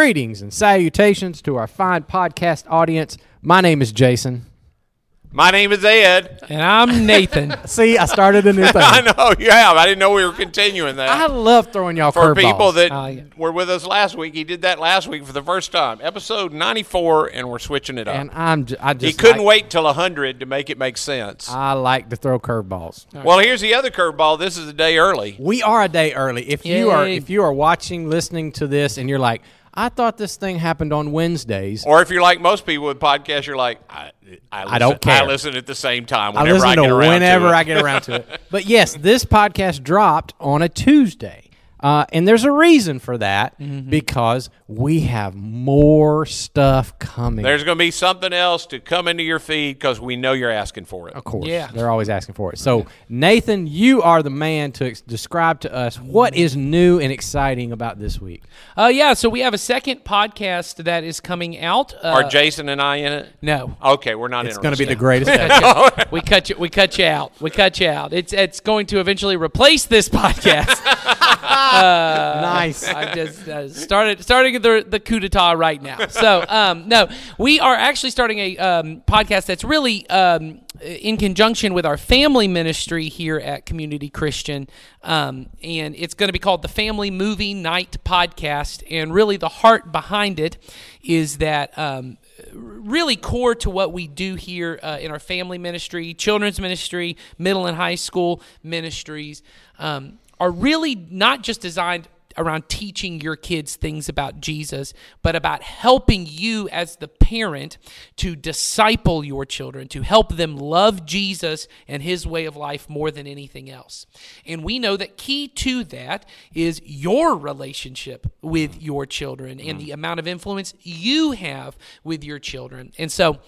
Greetings and salutations to our fine podcast audience. My name is Jason. My name is Ed. And I'm Nathan. See, I started a new thing. I know you have. I didn't know we were continuing that. I love throwing y'all for curveballs. people that Oh, yeah. were with us last week, he did that last week for the first time. Episode 94, and we're switching it up. and I'm j- I he just couldn't like, wait till 100 to make it make sense. I like to throw curveballs. well, here's the other curveball. This is a day early. We are a day early. If you are if you are watching, listening to this, and you're like, I thought this thing happened on Wednesdays. Or if you're like most people with podcasts, you're like, I, I, listen, don't care. I listen at the same time I whenever listen I, get around whenever to it. I get around to it. But yes, this podcast dropped on a Tuesday. Uh, and there's a reason for that Mm-hmm. because we have more stuff coming. There's going to be something else to come into your feed because we know you're asking for it. Of course. Yeah. They're always asking for it. So, Nathan, you are the man to ex- describe to us what is new and exciting about this week. Uh, yeah, so we have a second podcast that is coming out. Uh, Are Jason and I in it? no. Okay, we're not It's going to be the greatest we cut you. We cut you out. We cut you out. It's it's going to eventually replace this podcast. nice. I just uh, started starting the the coup d'état right now. So um, no, we are actually starting a um, podcast that's really um, in conjunction with our family ministry here at Community Christian, um, and it's going to be called the Family Movie Night Podcast. And really, the heart behind it is that. Um, really core to what we do here uh, in our family ministry, children's ministry, middle and high school ministries, um, are really not just designed around teaching your kids things about Jesus, but about helping you as the parent to disciple your children, to help them love Jesus and his way of life more than anything else. And we know that key to that is your relationship with your children and the amount of influence you have with your children. And so,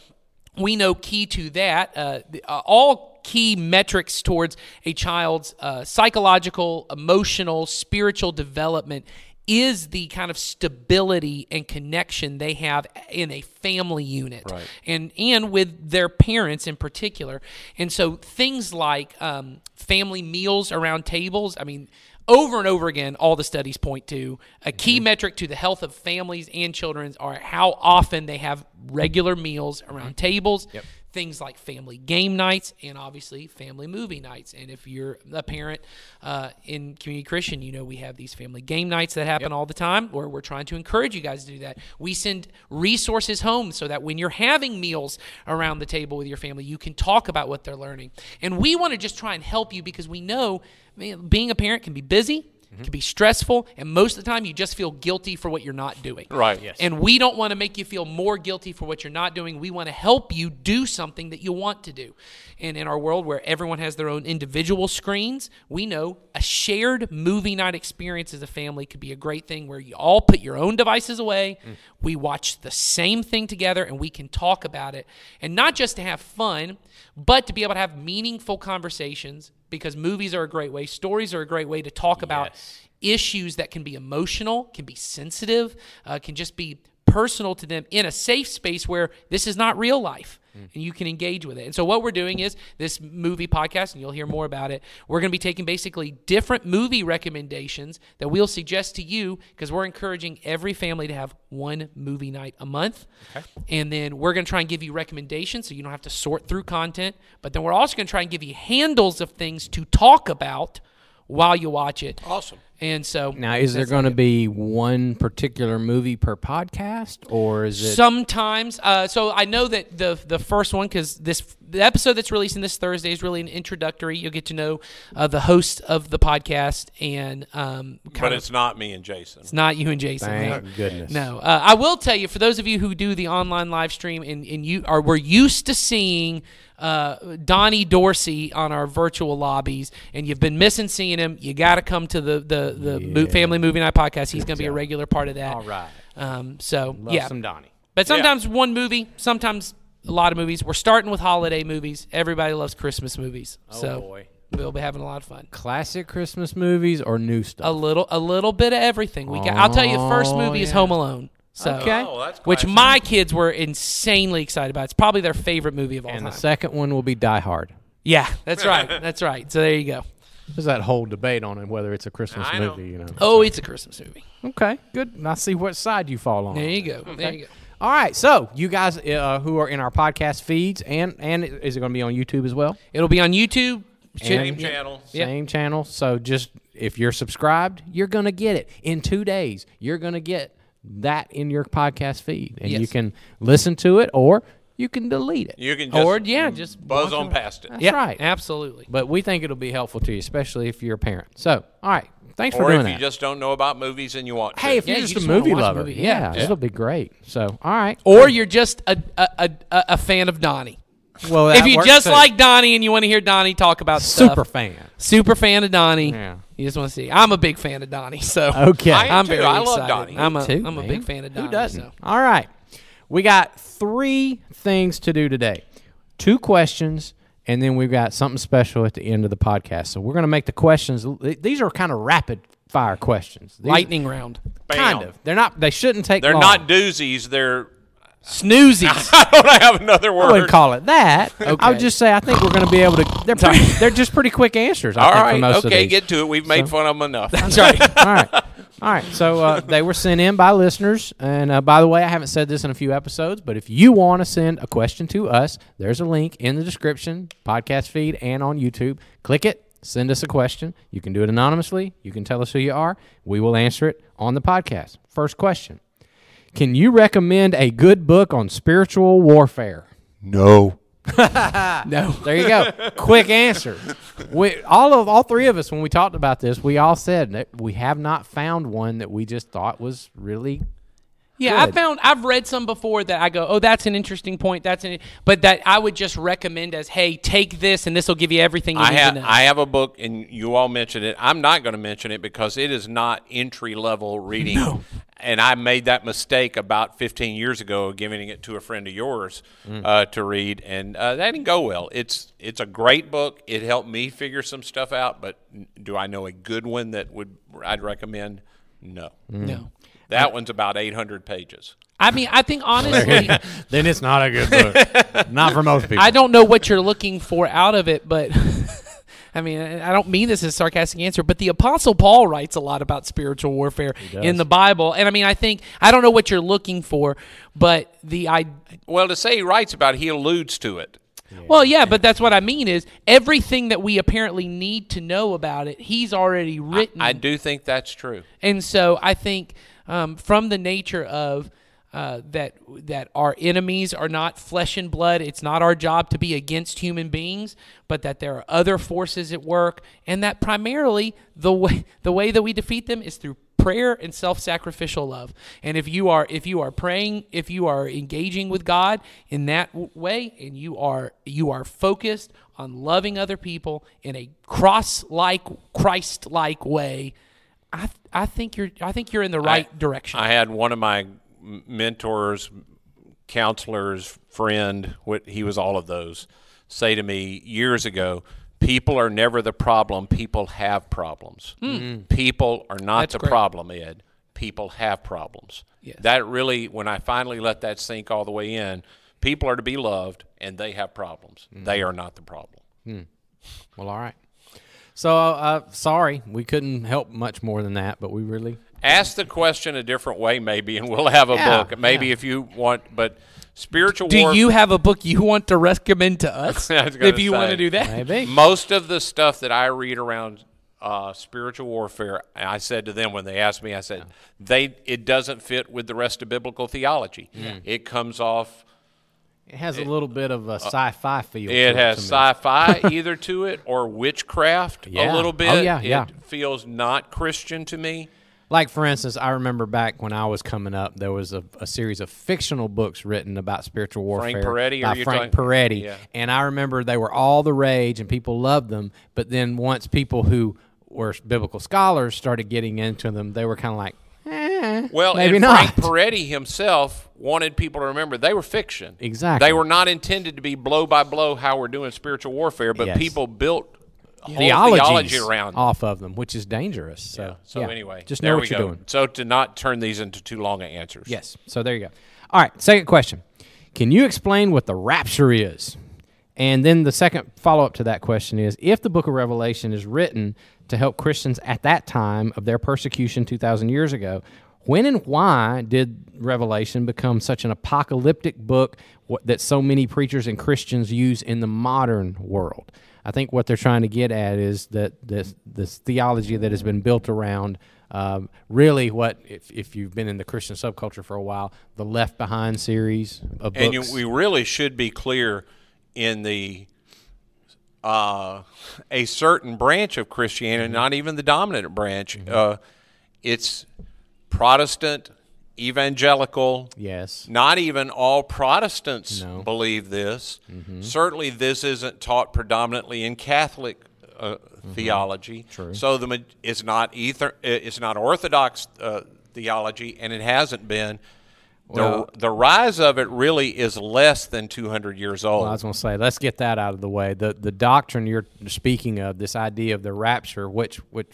we know key to that uh, uh, all key metrics towards a child's uh, psychological emotional spiritual development is the kind of stability and connection they have in a family unit. And and with their parents in particular. And so things like um, family meals around tables i mean over and over again, all the studies point to a key metric to the health of families and children are how often they have regular meals around tables. Things like family game nights and obviously family movie nights. And if you're a parent uh, in Community Christian, you know we have these family game nights that happen all the time where we're trying to encourage you guys to do that. We send resources home so that when you're having meals around the table with your family, you can talk about what they're learning. And we want to just try and help you because we know man, being a parent can be busy, Mm-hmm. can be stressful, and most of the time you just feel guilty for what you're not doing. Right. Yes. And we don't want to make you feel more guilty for what you're not doing. We want to help you do something that you want to do. And in our world where everyone has their own individual screens, we know a shared movie night experience as a family could be a great thing where you all put your own devices away. Mm. We watch the same thing together and we can talk about it. And not just to have fun, but to be able to have meaningful conversations because movies are a great way, stories are a great way to talk about issues that can be emotional, can be sensitive, uh, can just be personal to them in a safe space where this is not real life Mm. and you can engage with it. And so, what we're doing is this movie podcast, and you'll hear more about it. We're going to be taking basically different movie recommendations that we'll suggest to you because we're encouraging every family to have one movie night a month. Okay. And then we're going to try and give you recommendations so you don't have to sort through content. But then we're also going to try and give you handles of things to talk about while you watch it. Awesome. And so Now, is there going to be one particular movie per podcast, or is it? sometimes uh, so i know that the the first one because this the episode that's releasing this thursday is really an introductory you'll get to know uh, the host of the podcast and um kind But of, it's not me and Jason. it's not you and jason no. Thank goodness. no uh, i will tell you for those of you who do the online live stream and, and you are we're used to seeing uh, Donnie Dorsey on our virtual lobbies, and you've been missing seeing him. You got to come to the the the mo- family movie night podcast. He's going to be a regular part of that. All right. Um, so Love yeah, some Donnie. but sometimes one movie, sometimes a lot of movies. We're starting with holiday movies. Everybody loves Christmas movies, so boy. we'll be having a lot of fun. Classic Christmas movies or new stuff? A stuff? little, a little bit of everything. We got. I'll tell you, the first Oh, movie is. Home Alone. So, Okay. Oh, that's which classic. my kids were insanely excited about. It's probably their favorite movie of all and time. And the second one will be Die Hard. yeah, that's right. That's right. So there you go. There's that whole debate on it whether it's a Christmas I know. movie. You know. Oh, it's a Christmas movie. Okay, good. And I see what side you fall on. There you go. There you go. All right, so you guys uh, who are in our podcast feeds, and and is it going to be on YouTube as well? It'll be on YouTube. Same And- channel. Yeah. Same channel. So just if you're subscribed, you're going to get it in two days. You're going to get that in your podcast feed, and you can listen to it or you can delete it. You can just Or yeah, mm, just buzz on around. past it. That's Yeah, right. Absolutely. But we think it'll be helpful to you, especially if you're a parent. So, all right, thanks for Or doing if you just don't know about movies and you want to. hey, if Yeah, you're you just, just a movie watch a lover, movie, yeah, yeah. it'll be great. So, all right. Or you're just a a, a, a a fan of Donnie. well, If you just too. like Donnie and you want to hear Donnie talk about super stuff, fan. super fan of Donnie. Yeah. You just want to see. I'm a big fan of Donnie, so Okay. I am I'm too. very I love excited. Donnie. I'm a too, am a big fan of Donnie. Who doesn't? so. All right. We got three things to do today. Two questions, and then we've got something special at the end of the podcast. So we're going to make the questions. These are kind of rapid fire questions. These- Lightning round. Kind Bam. of. They're not. They shouldn't take. They're long. not doozies. They're. Snoozies. I don't have another word. I wouldn't call it that. I would just say I think we're going to be able to. They're pretty, they're just pretty quick answers. I All think, for right. most Okay. these. Get to it. We've made fun of them enough. That's right. All right. All right. So uh, they were sent in by listeners. And uh, by the way, I haven't said this in a few episodes, but if you want to send a question to us, there's a link in the description, podcast feed, and on YouTube. Click it. Send us a question. You can do it anonymously. You can tell us who you are. We will answer it on the podcast. First question Can you recommend a good book on spiritual warfare? No. no. There you go. Quick answer. We all of all three of us when we talked about this, we all said that we have not found one that we just thought was really Yeah, I found I've read some before that I go, oh, that's an interesting point. That's an, but that I would just recommend as, hey, take this and this will give you everything you I need have to know. I have a book, and you all mentioned it. I'm not going to mention it because it is not entry level reading. And I made that mistake about 15 years ago, giving it to a friend of yours uh, to read, and uh, that didn't go well. It's it's a great book. It helped me figure some stuff out, but do I know a good one that would I'd recommend? No. no. That one's about 800 pages. I mean, I think honestly, then it's not a good book. not for most people. I don't know what you're looking for out of it, but I mean, I I don't mean this as a sarcastic answer, but the Apostle Paul writes a lot about spiritual warfare in the Bible, and I mean, I think I don't know what you're looking for, but the I. Well, to say he writes about it, he alludes to it. Well, yeah, but that's what I mean is everything that we apparently need to know about it, he's already written. I do think that's true. And so I think um, from the nature of uh, that that our enemies are not flesh and blood. It's not our job to be against human beings, but that there are other forces at work, and that primarily the way the way that we defeat them is through prayer and self-sacrificial love. And if you are if you are praying, if you are engaging with God in that way, and you are you are focused on loving other people in a cross-like, Christ-like way, I th- I think you're I think you're in the right direction. I had one of my mentors, counselors, friend, what he was all of those, say to me years ago, people are never the problem, people have problems. Hmm. Mm. People are not. That's the great. problem, Ed. People have problems. Yes. That really when I finally let that sink all the way in, people are to be loved and they have problems. Hmm. They are not the problem. Hmm. well, all right. So, uh, sorry, we couldn't help much more than that, but we really. Ask the question a different way maybe and we'll have a Yeah, book. Maybe yeah. if you want but spiritual do war- you have a book you want to recommend to us I was gonna if you want to do that? Maybe. most of the stuff that I read around uh, spiritual warfare, I said to them when they asked me, I said, they it doesn't fit with the rest of biblical theology. It comes off. It has a little bit of a uh, sci-fi feel. to It has sci-fi either to it or witchcraft Yeah. a little bit. Oh, bit. yeah, it yeah. feels not Christian to me. Like for instance, I remember back when I was coming up, there was a, a series of fictional books written about spiritual warfare Peretti, by Frank talking- Peretti, Yeah. and I remember they were all the rage and people loved them. But then once people who were biblical scholars started getting into them, they were kind of like, eh, Well, maybe and not. Frank Peretti himself wanted people to remember they were fiction. Exactly. They were not intended to be blow by blow how we're doing spiritual warfare, but Yes. people built theology around. them. off of them, which is dangerous. So, So yeah. anyway, just know what you're go. doing. So to not turn these into too long of answers. Yes. So there you go. All right. Second question: Can you explain what the rapture is, And then the second follow up to that question is if the book of Revelation is written to help Christians at that time of their persecution 2,000 years ago, when and why did Revelation become such an apocalyptic book that so many preachers and Christians use in the modern world? I think what they're trying to get at is that this, this theology that has been built around um, really what, if, if you've been in the Christian subculture for a while, the Left Behind series of books. And you, we really should be clear in the uh, a certain branch of Christianity, Mm-hmm. not even the dominant branch. Uh, it's Protestant, evangelical. yes. Not even all Protestants No. Mm-hmm. believe this. Certainly, this isn't taught predominantly in Catholic uh, theology. Mm-hmm. True. So the it's not ether. It's not Orthodox uh, theology, and it hasn't been. The, Well- the rise of it really is less than 200 years old. Well, I was going to say, let's get that out of the way. The the doctrine you're speaking of, this idea of the rapture, which which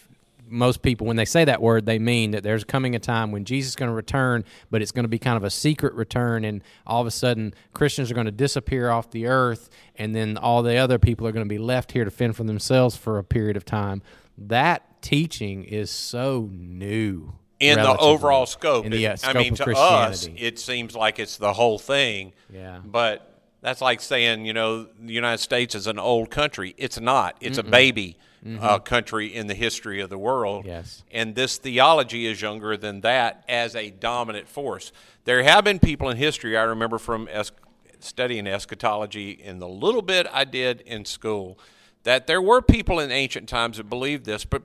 most people, when they say that word, they mean that there's coming a time when Jesus is going to return, but it's going to be kind of a secret return, and all of a sudden Christians are going to disappear off the earth, and then all the other people are going to be left here to fend for themselves for a period of time. That teaching is so new in the overall scope. In the uh, scope I mean, to us, it seems like it's the whole thing. Yeah. But that's like saying, you know, the United States is an old country. It's not. It's a baby uh, country in the history of the world. Mm-hmm. Yes. And this theology is younger than that as a dominant force. There have been people in history, I remember from es- studying eschatology in the little bit I did in school, that there were people in ancient times that believed this, but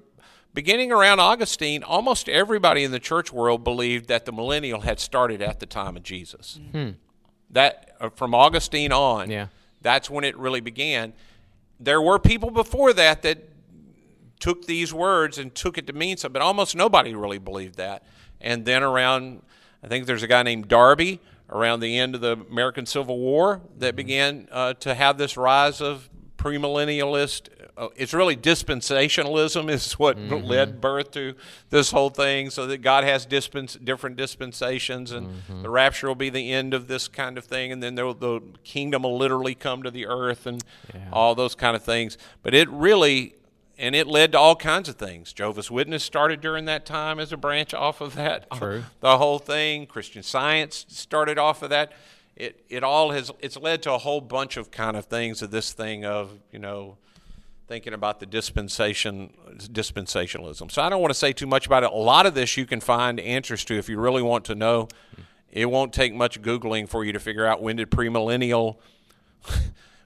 beginning around Augustine, almost everybody in the church world believed that the millennial had started at the time of Jesus. That uh, from Augustine on, Yeah. that's when it really began. There were people before that that took these words and took it to mean something, but almost nobody really believed that. And then around, I think there's a guy named Darby around the end of the American Civil War that began uh, to have this rise of premillennialist. Uh, it's really dispensationalism is what led birth to this whole thing. So that God has dispens- different dispensations, and the rapture will be the end of this kind of thing, and then the kingdom will literally come to the earth, and all those kind of things. But it really and it led to all kinds of things. Jehovah's Witness started during that time as a branch off of that. True. The whole thing, Christian Science started off of that. It it all has it's led to a whole bunch of kind of things of this thing of you know thinking about the dispensation dispensationalism. So I don't want to say too much about it. A lot of this you can find answers to if you really want to know. It won't take much googling for you to figure out when did premillennial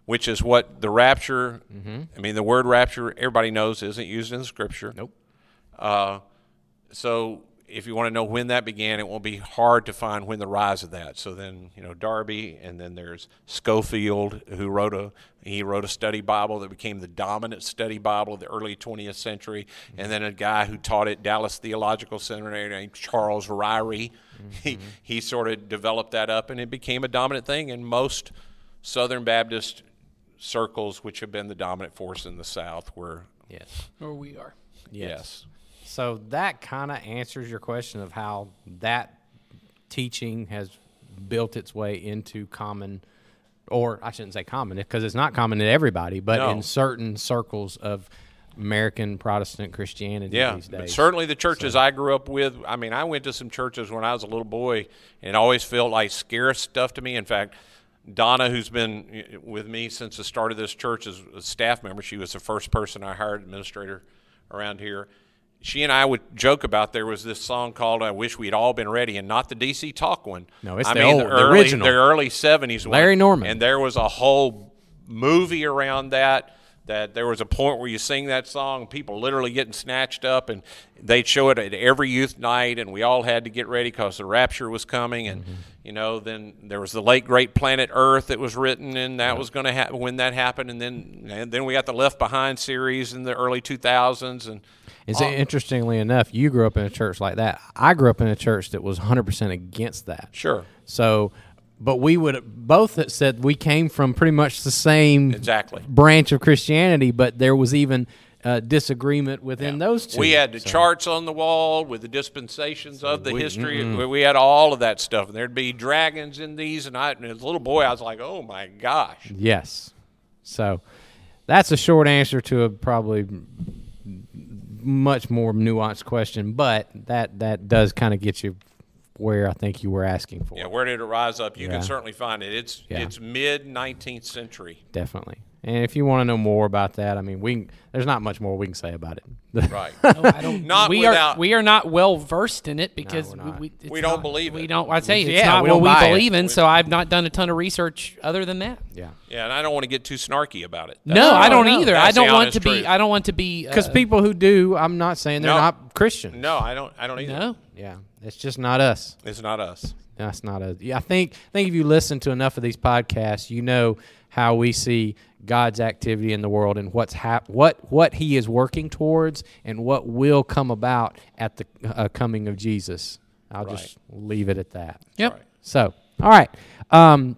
which is what the rapture. Mm-hmm. I mean, the word rapture, everybody knows, isn't used in the scripture. Nope. Uh, so if you want to know when that began, it won't be hard to find when the rise of that. So then, you know, Darby, and then there's Scofield, who wrote a he wrote a study Bible that became the dominant study Bible of the early 20th century, mm-hmm. and then a guy who taught at Dallas Theological Seminary named Charles Ryrie. Mm-hmm. He he sort of developed that up, and it became a dominant thing And most Southern Baptist circles, which have been the dominant force in the South, were Yes. Where we are. yes. So that kind of answers your question of how that teaching has built its way into common, or I shouldn't say common because it's not common to everybody, but No. in certain circles of American Protestant Christianity Yeah, these but certainly the churches I grew up with. I mean, I went to some churches when I was a little boy, and it always felt like scarce stuff to me. In fact, Donna, who's been with me since the start of this church as a staff member, she was the first person I hired administrator around here. She and I would joke about there was this song called "I Wish We'd All Been Ready," and not the DC Talk one. No, it's I the mean old- the early, original. the early '70s one. Larry Norman. and there was a whole movie around that that there was a point where you sing that song people literally getting snatched up and they'd show it at every youth night and we all had to get ready because the rapture was coming and mm-hmm. you know then there was the late great planet earth that was written and that was going to happen when that happened and then and then we got the left behind series in the early 2000s and And so, interestingly enough, you grew up in a church like that. I grew up in a church that was 100% against that. sure So, but we would both had said we came from pretty much the same Exactly. branch of Christianity, but there was even uh, disagreement within those two. We had the So- charts on the wall with the dispensations of the we- history. We- We had all of that stuff. And there'd be dragons in these, and I, and as a little boy, I was like, "Oh my gosh!" Yes. So that's a short answer to a probably much more nuanced question, but that that does kind of get you where I think you were asking for. Yeah, where did it rise up? You Yeah. can certainly find it. It's Yeah. it's mid 19th century. Definitely. And if you want to know more about that, I mean, we can, there's not much more we can say about it. Right. No, I don't. Not we without- are we are not well versed in it because we're we, we, We don't not- believe We it. don't. I say it's Yeah, not we what we buy it. believe in. So I've not done a ton of research other than that. yeah. Yeah, and I don't want to get too snarky about it. No, I don't either. I That's the don't want honest to be. truth. I don't want to be. Because uh, people who do, I'm not saying they're No. not Christian. No, I don't. I don't either. no. Yeah. It's just not us. It's not us. That's not a. Yeah, I think. I think if you listen to enough of these podcasts, you know how we see God's activity in the world and what's hap- what what He is working towards and what will come about at the uh, coming of Jesus. I'll just leave it at that. Yep. Right. So, all right. Um,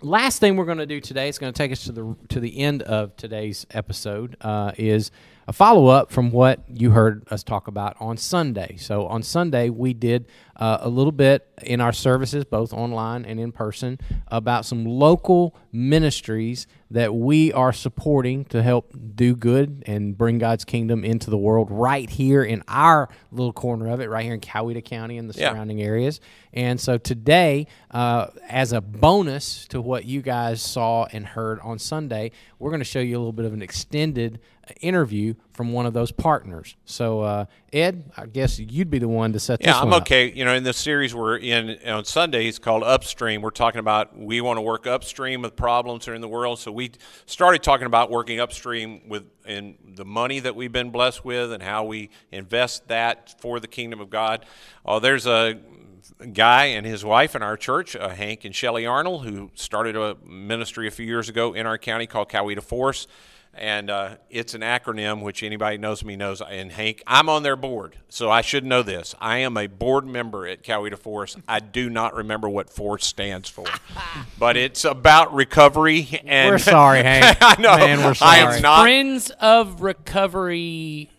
last thing we're going to do today is going to take us to the to the end of today's episode. Uh, is a follow up from what you heard us talk about on Sunday. So on Sunday we did uh, a little bit in our services, both online and in person, about some local ministries that we are supporting to help do good and bring God's kingdom into the world right here in our little corner of it, right here in Coweta County and the Yeah. surrounding areas. And so today, uh, as a bonus to what you guys saw and heard on Sunday, we're going to show you a little bit of an extended interview from one of those partners. So, uh, Ed, I guess you'd be the one to set this Yeah, I'm one up. okay. You know, in this series we're in on Sundays called Upstream, we're talking about we want to work upstream with problems that are in the world. So we started talking about working upstream with in the money that we've been blessed with and how we invest that for the kingdom of God. Oh, there's a guy and his wife in our church, uh, Hank and Shelley Arnold, who started a ministry a few years ago in our county called Coweta Force. And uh, it's an acronym, which anybody knows me knows. And Hank, I'm on their board, so I should know this. I am a board member at Coweta Force. I do not remember what Force stands for, but it's about recovery. And We're sorry, Hank. I know. Man, we're I sorry. am not. Friends of Recovery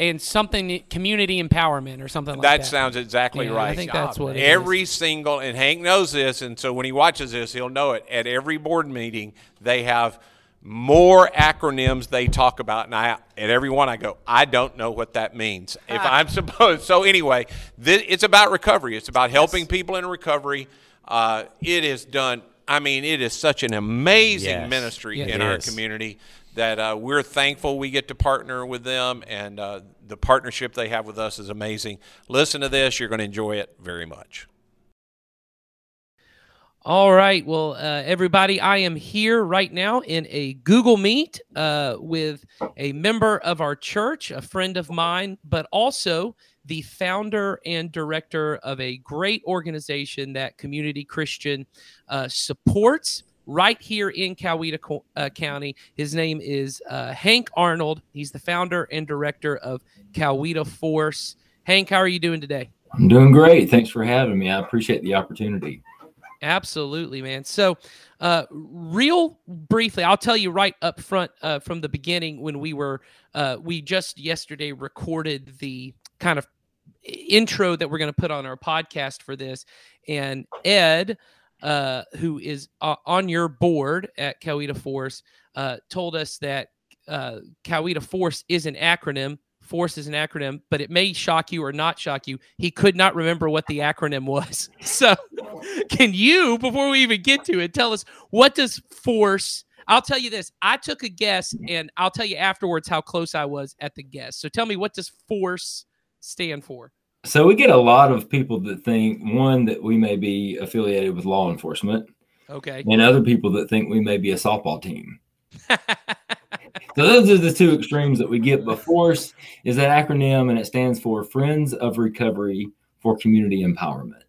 and something community empowerment or something like that. That sounds exactly Yeah, I think that's what it every single and Hank knows this, and so when he watches this, he'll know it. At every board meeting, they have more acronyms they talk about, and I at every one I go, I don't know what that means. If I'm supposed, so anyway, thi- it's about recovery. It's about helping people in recovery. Uh, it is done. I mean, it is such an amazing Yes. ministry Yes. in our is. community that uh, we're thankful we get to partner with them, and uh, the partnership they have with us is amazing. Listen to this; you're going to enjoy it very much. All right. Well, uh, everybody, I am here right now in a Google Meet uh, with a member of our church, a friend of mine, but also the founder and director of a great organization that Community Christian uh, supports right here in Coweta Co- uh, County. His name is uh, Hank Arnold. He's the founder and director of Coweta Force. Hank, how are you doing today? I'm doing great. Thanks for having me. I appreciate the opportunity. Absolutely, man. So, uh, real briefly, I'll tell you right up front uh, from the beginning when we were, uh, we just yesterday recorded the kind of intro that we're going to put on our podcast for this. And Ed, uh, who is uh, on your board at Coweta Force, uh, told us that uh, Coweta Force is an acronym. Force is an acronym, but it may shock you or not shock you. He could not remember what the acronym was. So, can you, before we even get to it, tell us what does force? I'll tell you this. I took a guess, and I'll tell you afterwards how close I was at the guess. So, tell me what does force stand for? So we get a lot of people that think one that we may be affiliated with law enforcement, Okay. and other people that think we may be a softball team. So those are the two extremes that we get. But FORCE is that acronym, and it stands for Friends of Recovery for Community Empowerment.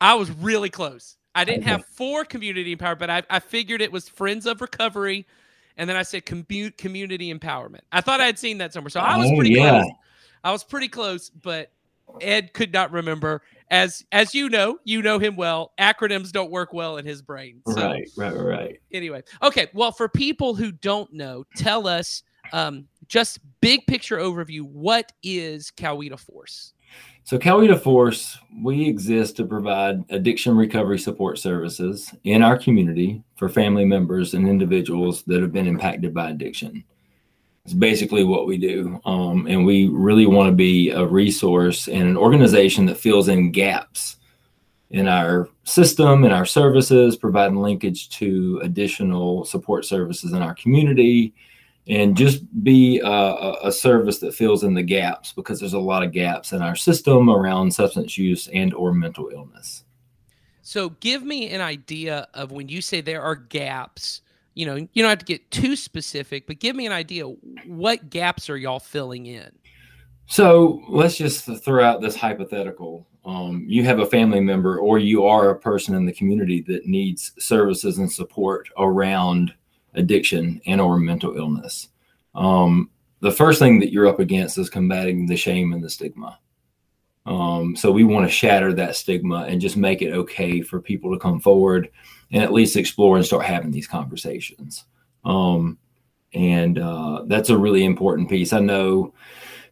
I was really close. I didn't have four community empowerment, but I, I figured it was Friends of Recovery, and then I said commu- community empowerment. I thought I had seen that somewhere, so I was Oh, pretty yeah. close. I was pretty close, but Ed could not remember. As as you know, you know him well. Acronyms don't work well in his brain. So Right, right, right. anyway, okay. Well, for people who don't know, tell us um, just big picture overview. What is Coweta Force? So, Coweta Force, we exist to provide addiction recovery support services in our community for family members and individuals that have been impacted by addiction. It's basically what we do. Um, and we really want to be a resource and an organization that fills in gaps in our system and our services, providing linkage to additional support services in our community, and just be a, a, service that fills in the gaps because there's a lot of gaps in our system around substance use and or mental illness. So, give me an idea of when you say there are gaps. You know, you don't have to get too specific, but give me an idea. What gaps are y'all filling in? So let's just throw out this hypothetical um, you have a family member or you are a person in the community that needs services and support around addiction and or mental illness um, the first thing that you're up against is combating the shame and the stigma um, so we want to shatter that stigma and just make it okay for people to come forward and at least explore and start having these conversations um, and uh, that's a really important piece i know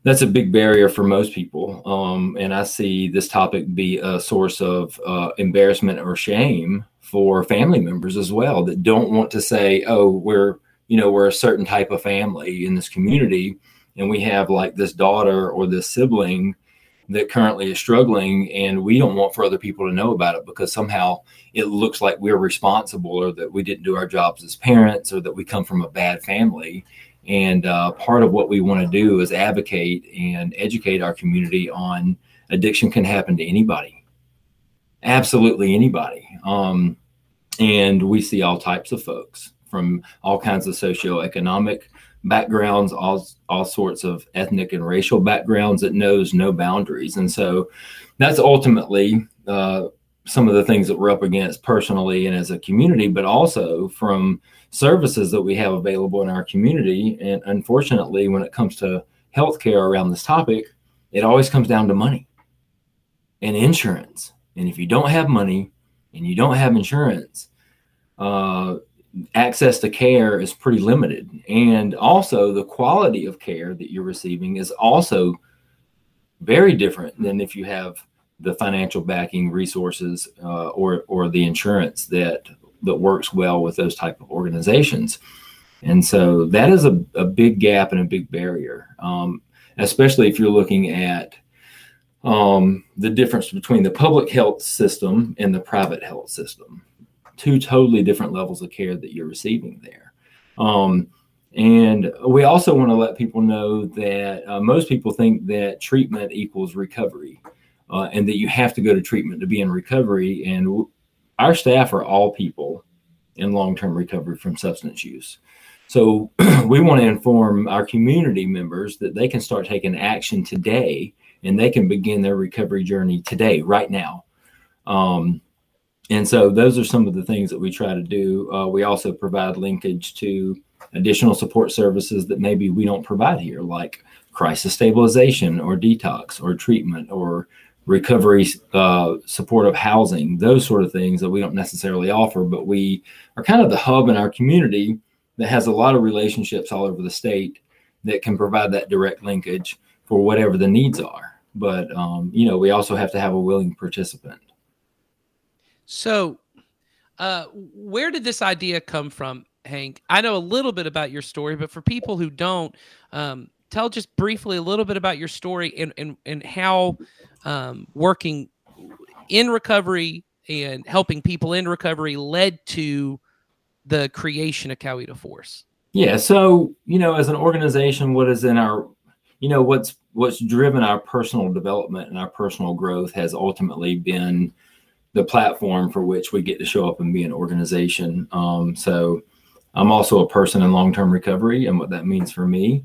that's a big barrier for most people. Um, and I see this topic be a source of uh, embarrassment or shame for family members as well that don't want to say, oh, we're, you know, we're a certain type of family in this community. And we have like this daughter or this sibling that currently is struggling. And we don't want for other people to know about it because somehow it looks like we're responsible or that we didn't do our jobs as parents or that we come from a bad family and uh, part of what we want to do is advocate and educate our community on addiction can happen to anybody, absolutely anybody. Um, and we see all types of folks from all kinds of socioeconomic backgrounds, all all sorts of ethnic and racial backgrounds that knows no boundaries. And so that's ultimately uh, some of the things that we're up against personally and as a community, but also from services that we have available in our community. And unfortunately, when it comes to healthcare around this topic, it always comes down to money and insurance. And if you don't have money and you don't have insurance, uh, access to care is pretty limited. And also, the quality of care that you're receiving is also very different than if you have the financial backing resources uh, or or the insurance that that works well with those type of organizations. And so that is a, a big gap and a big barrier, um, especially if you're looking at um, the difference between the public health system and the private health system. Two totally different levels of care that you're receiving there. Um, and we also want to let people know that uh, most people think that treatment equals recovery uh, and that you have to go to treatment to be in recovery. And our staff are all people in long-term recovery from substance use. So we want to inform our community members that they can start taking action today and they can begin their recovery journey today, right now. Um, and so those are some of the things that we try to do. Uh, we also provide linkage to additional support services that maybe we don't provide here, like crisis stabilization or detox or treatment or recovery uh, supportive housing, those sort of things that we don't necessarily offer, but we are kind of the hub in our community that has a lot of relationships all over the state that can provide that direct linkage for whatever the needs are. But um, you know, we also have to have a willing participant. So, uh, where did this idea come from, Hank? I know a little bit about your story, but for people who don't, um, tell just briefly a little bit about your story and and, and how um, working in recovery and helping people in recovery led to the creation of Coweta Force. Yeah, so you know, as an organization, what is in our, you know, what's what's driven our personal development and our personal growth has ultimately been the platform for which we get to show up and be an organization. Um, so I'm also a person in long-term recovery, and what that means for me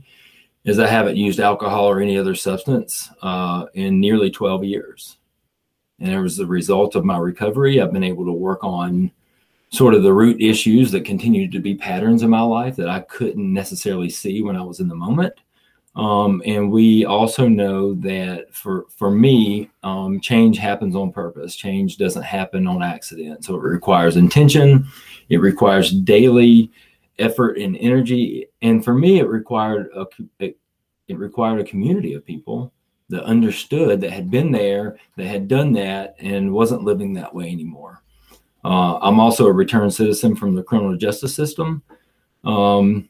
is I haven't used alcohol or any other substance uh, in nearly 12 years. And as a result of my recovery, I've been able to work on sort of the root issues that continue to be patterns in my life that I couldn't necessarily see when I was in the moment. Um, and we also know that for for me, um, change happens on purpose. Change doesn't happen on accident. So it requires intention. It requires daily effort and energy. And for me, it required a it, it required a community of people that understood that had been there, that had done that, and wasn't living that way anymore. Uh, I'm also a returned citizen from the criminal justice system. Um,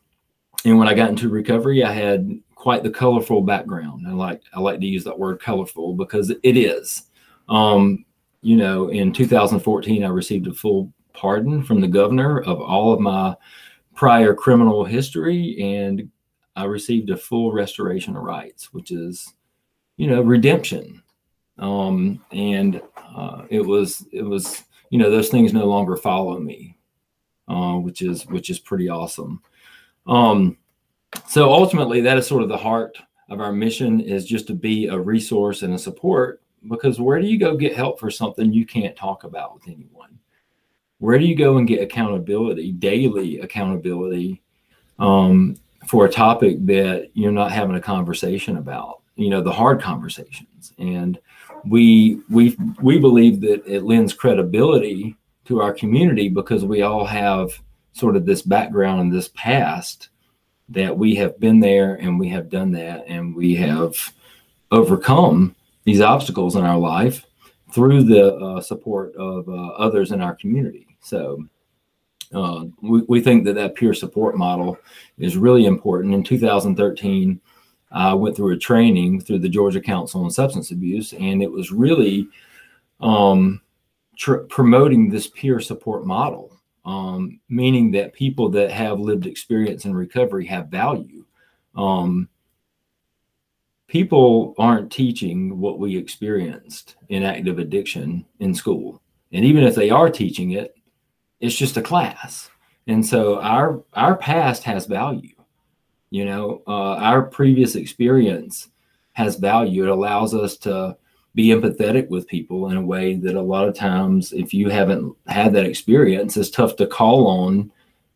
and when I got into recovery, I had quite the colorful background. I like I like to use that word colorful because it is. Um, you know, in 2014, I received a full pardon from the governor of all of my prior criminal history, and I received a full restoration of rights, which is, you know, redemption. Um, and uh, it was it was you know those things no longer follow me, uh, which is which is pretty awesome. Um, so ultimately, that is sort of the heart of our mission is just to be a resource and a support. Because where do you go get help for something you can't talk about with anyone? Where do you go and get accountability, daily accountability, um, for a topic that you're not having a conversation about? You know, the hard conversations. And we we we believe that it lends credibility to our community because we all have sort of this background and this past that we have been there and we have done that and we have overcome these obstacles in our life through the uh, support of uh, others in our community. So uh, we, we think that that peer support model is really important. In 2013, I went through a training through the Georgia Council on Substance Abuse, and it was really um, tr- promoting this peer support model um, meaning that people that have lived experience in recovery have value. Um, people aren't teaching what we experienced in active addiction in school. And even if they are teaching it, it's just a class. And so our our past has value. You know, uh, our previous experience has value. It allows us to be empathetic with people in a way that a lot of times, if you haven't had that experience, it's tough to call on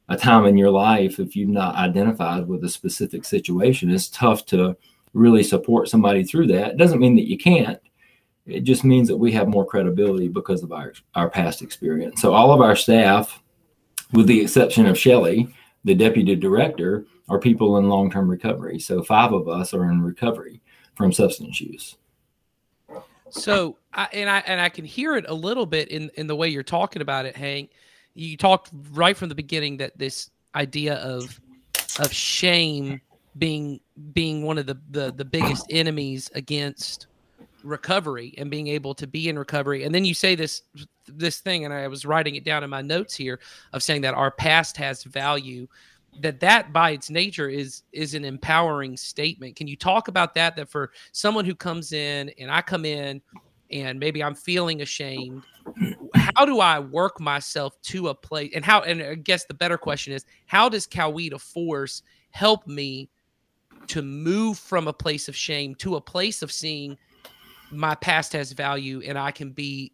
a time in your life if you've not identified with a specific situation. It's tough to really support somebody through that. It doesn't mean that you can't. It just means that we have more credibility because of our, our past experience. So all of our staff, with the exception of Shelly, the deputy director, are people in long-term recovery. So five of us are in recovery from substance use. So, I, and I and I can hear it a little bit in in the way you're talking about it, Hank. You talked right from the beginning that this idea of of shame being being one of the the, the biggest enemies against recovery and being able to be in recovery and then you say this this thing and i was writing it down in my notes here of saying that our past has value that that by its nature is is an empowering statement. Can you talk about that that for someone who comes in and i come in and maybe i'm feeling ashamed how do i work myself to a place and how and i guess the better question is how does coweta force help me to move from a place of shame to a place of seeing my past has value and i can be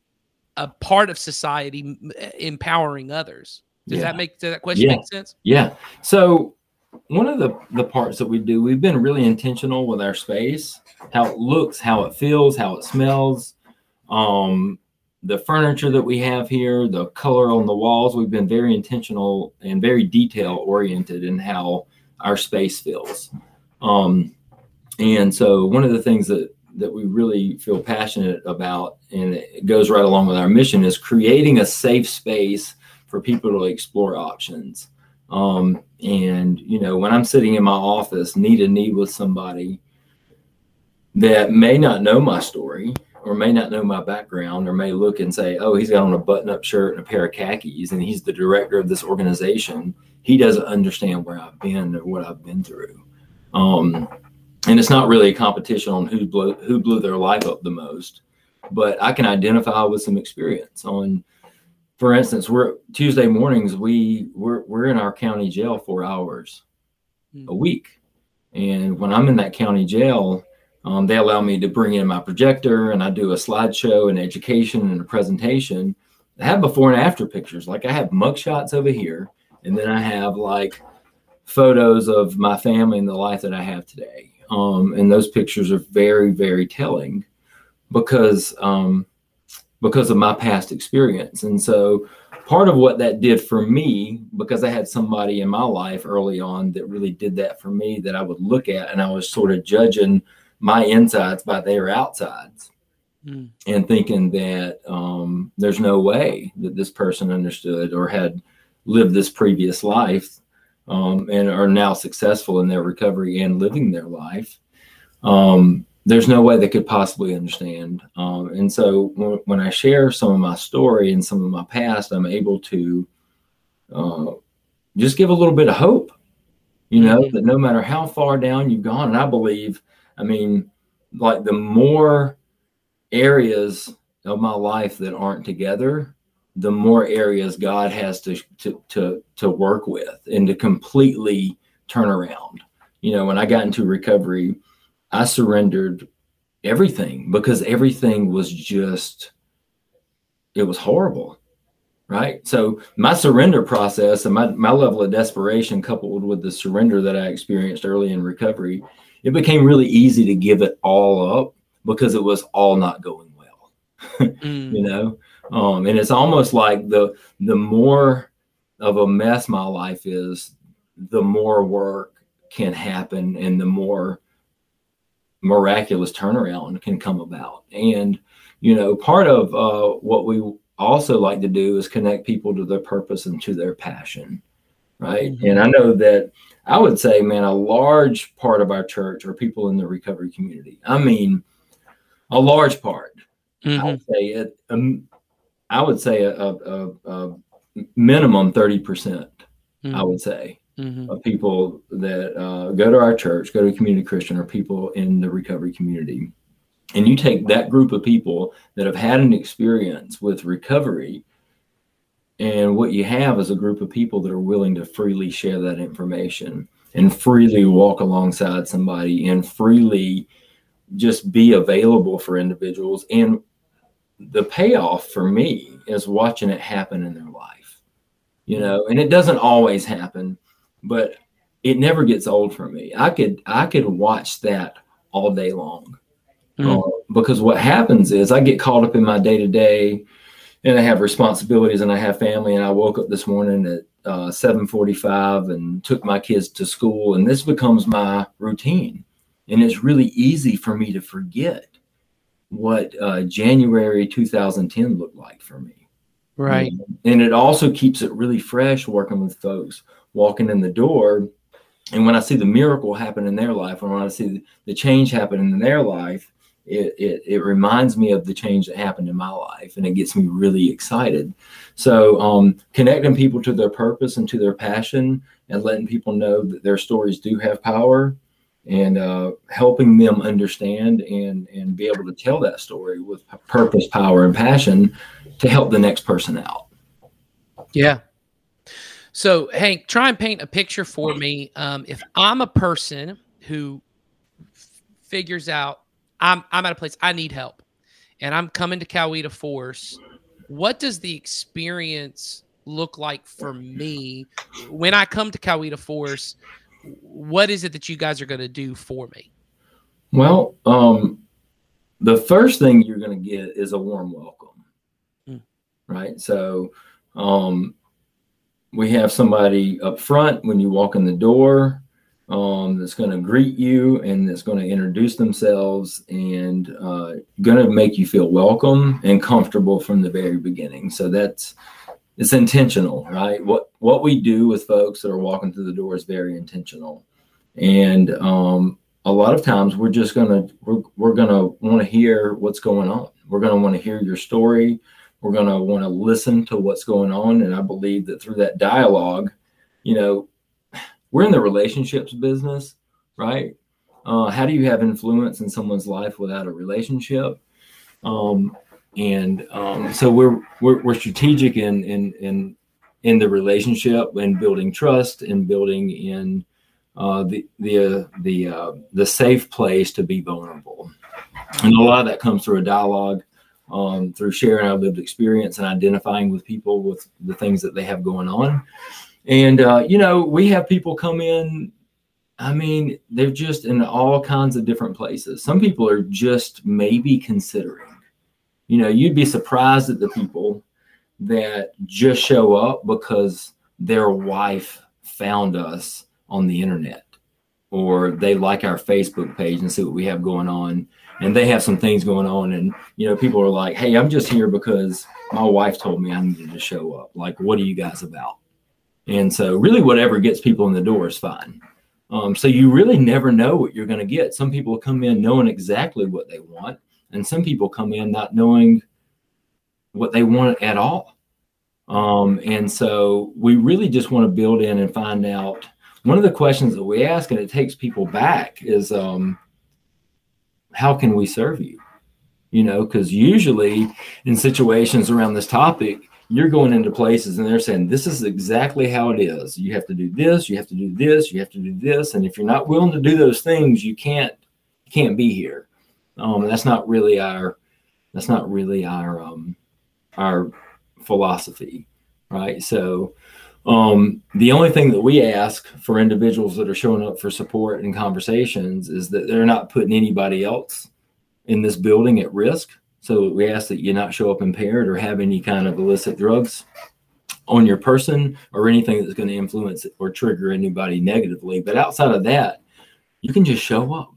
a part of society empowering others does yeah. that make does that question yeah. make sense? Yeah. So one of the the parts that we do, we've been really intentional with our space, how it looks, how it feels, how it smells, um, the furniture that we have here, the color on the walls. We've been very intentional and very detail oriented in how our space feels. Um, and so one of the things that that we really feel passionate about, and it goes right along with our mission, is creating a safe space for people to explore options. Um, and you know, when I'm sitting in my office, knee to knee with somebody that may not know my story or may not know my background or may look and say, "Oh, he's got on a button-up shirt and a pair of khakis, and he's the director of this organization." He doesn't understand where I've been or what I've been through. Um, and it's not really a competition on who blew who blew their life up the most, but I can identify with some experience on for instance, we're Tuesday mornings. We we're we're in our county jail for hours mm. a week, and when I'm in that county jail, um, they allow me to bring in my projector and I do a slideshow and education and a presentation. I have before and after pictures. Like I have mug shots over here, and then I have like photos of my family and the life that I have today. Um, and those pictures are very, very telling because um, because of my past experience. And so part of what that did for me, because I had somebody in my life early on that really did that for me, that I would look at and I was sort of judging my insides by their outsides Mm. and thinking that um, there's no way that this person understood or had lived this previous life um, and are now successful in their recovery and living their life. Um, there's no way they could possibly understand. Um, and so when, when I share some of my story and some of my past, I'm able to uh, just give a little bit of hope, you know, Mhm. that no matter how far down you've gone, and I believe, I mean, like the more areas of my life that aren't together, the more areas God has to to to to work with and to completely turn around. You know, when I got into recovery, I surrendered everything because everything was just it was horrible. Right. So my surrender process and my, my level of desperation coupled with the surrender that I experienced early in recovery, it became really easy to give it all up because it was all not going well Mm. you know um and it's almost like the the more of a mess my life is the more work can happen and the more miraculous turnaround can come about and you know part of uh what we also like to do is connect people to their purpose and to their passion right Mhm. and i know that i would say man a large part of our church are people in the recovery community i mean a large part I Mhm. would say it. Um, I would say a, a, a, a minimum thirty percent. I Mhm. would say Mhm. of people that uh, go to our church, go to community Christian, or people in the recovery community. And you take that group of people that have had an experience with recovery, and what you have is a group of people that are willing to freely share that information and freely walk alongside somebody and freely just be available for individuals. And the payoff for me is watching it happen in their life, you know, and it doesn't always happen, but it never gets old for me. I could I could watch that all day long. Mm. Uh, because what happens is I get caught up in my day to day, and I have responsibilities, and I have family. And I woke up this morning at uh, seven forty five and took my kids to school, and this becomes my routine. And it's really easy for me to forget what uh, January 2010 looked like for me. Right. And it also keeps it really fresh working with folks walking in the door. And when I see the miracle happen in their life, and when I see the change happen in their life, it, it, it reminds me of the change that happened in my life and it gets me really excited. So, um, connecting people to their purpose and to their passion and letting people know that their stories do have power and uh, helping them understand and, and be able to tell that story with purpose, power, and passion to help the next person out. Yeah. So, Hank, try and paint a picture for me. Um, if I'm a person who f- figures out I'm I'm at a place I need help, and I'm coming to Coweta Force, what does the experience look like for me when I come to Coweta Force? What is it that you guys are going to do for me? Well, um, the first thing you're going to get is a warm welcome, Mm. right? So, um, we have somebody up front when you walk in the door um, that's going to greet you and that's going to introduce themselves and uh, going to make you feel welcome and comfortable from the very beginning. So that's it's intentional, right? What what we do with folks that are walking through the door is very intentional, and um, a lot of times we're just gonna we're, we're gonna want to hear what's going on. We're gonna want to hear your story. We're gonna want to listen to what's going on, and I believe that through that dialogue, you know, we're in the relationships business, right? Uh, how do you have influence in someone's life without a relationship? Um, and um, so we're, we're we're strategic in in in in the relationship and building trust and building in uh, the the uh, the uh, the safe place to be vulnerable. And a lot of that comes through a dialogue, um, through sharing our lived experience and identifying with people with the things that they have going on. And uh, you know, we have people come in. I mean, they're just in all kinds of different places. Some people are just maybe considering. You know, you'd be surprised at the people that just show up because their wife found us on the internet or they like our Facebook page and see what we have going on. And they have some things going on and you know people are like hey i'm just here because my wife told me i needed to show up. Like what are you guys about? And so really whatever gets people in the door is fine. Um, so you really never know what you're going to get. Some people come in knowing exactly what they want and some people come in not knowing what they want at all. Um, and so we really just want to build in and find out one of the questions that we ask and it takes people back is um, how can we serve you? You know, because usually in situations around this topic, you're going into places and they're saying, This is exactly how it is. You have to do this, you have to do this, you have to do this. And if you're not willing to do those things, you can't can't be here. Um, that's not really our that's not really our um, our philosophy, right? So um, the only thing that we ask for individuals that are showing up for support and conversations is that they're not putting anybody else in this building at risk. So we ask that you not show up impaired or have any kind of illicit drugs on your person or anything that's going to influence or trigger anybody negatively. But outside of that, you can just show up.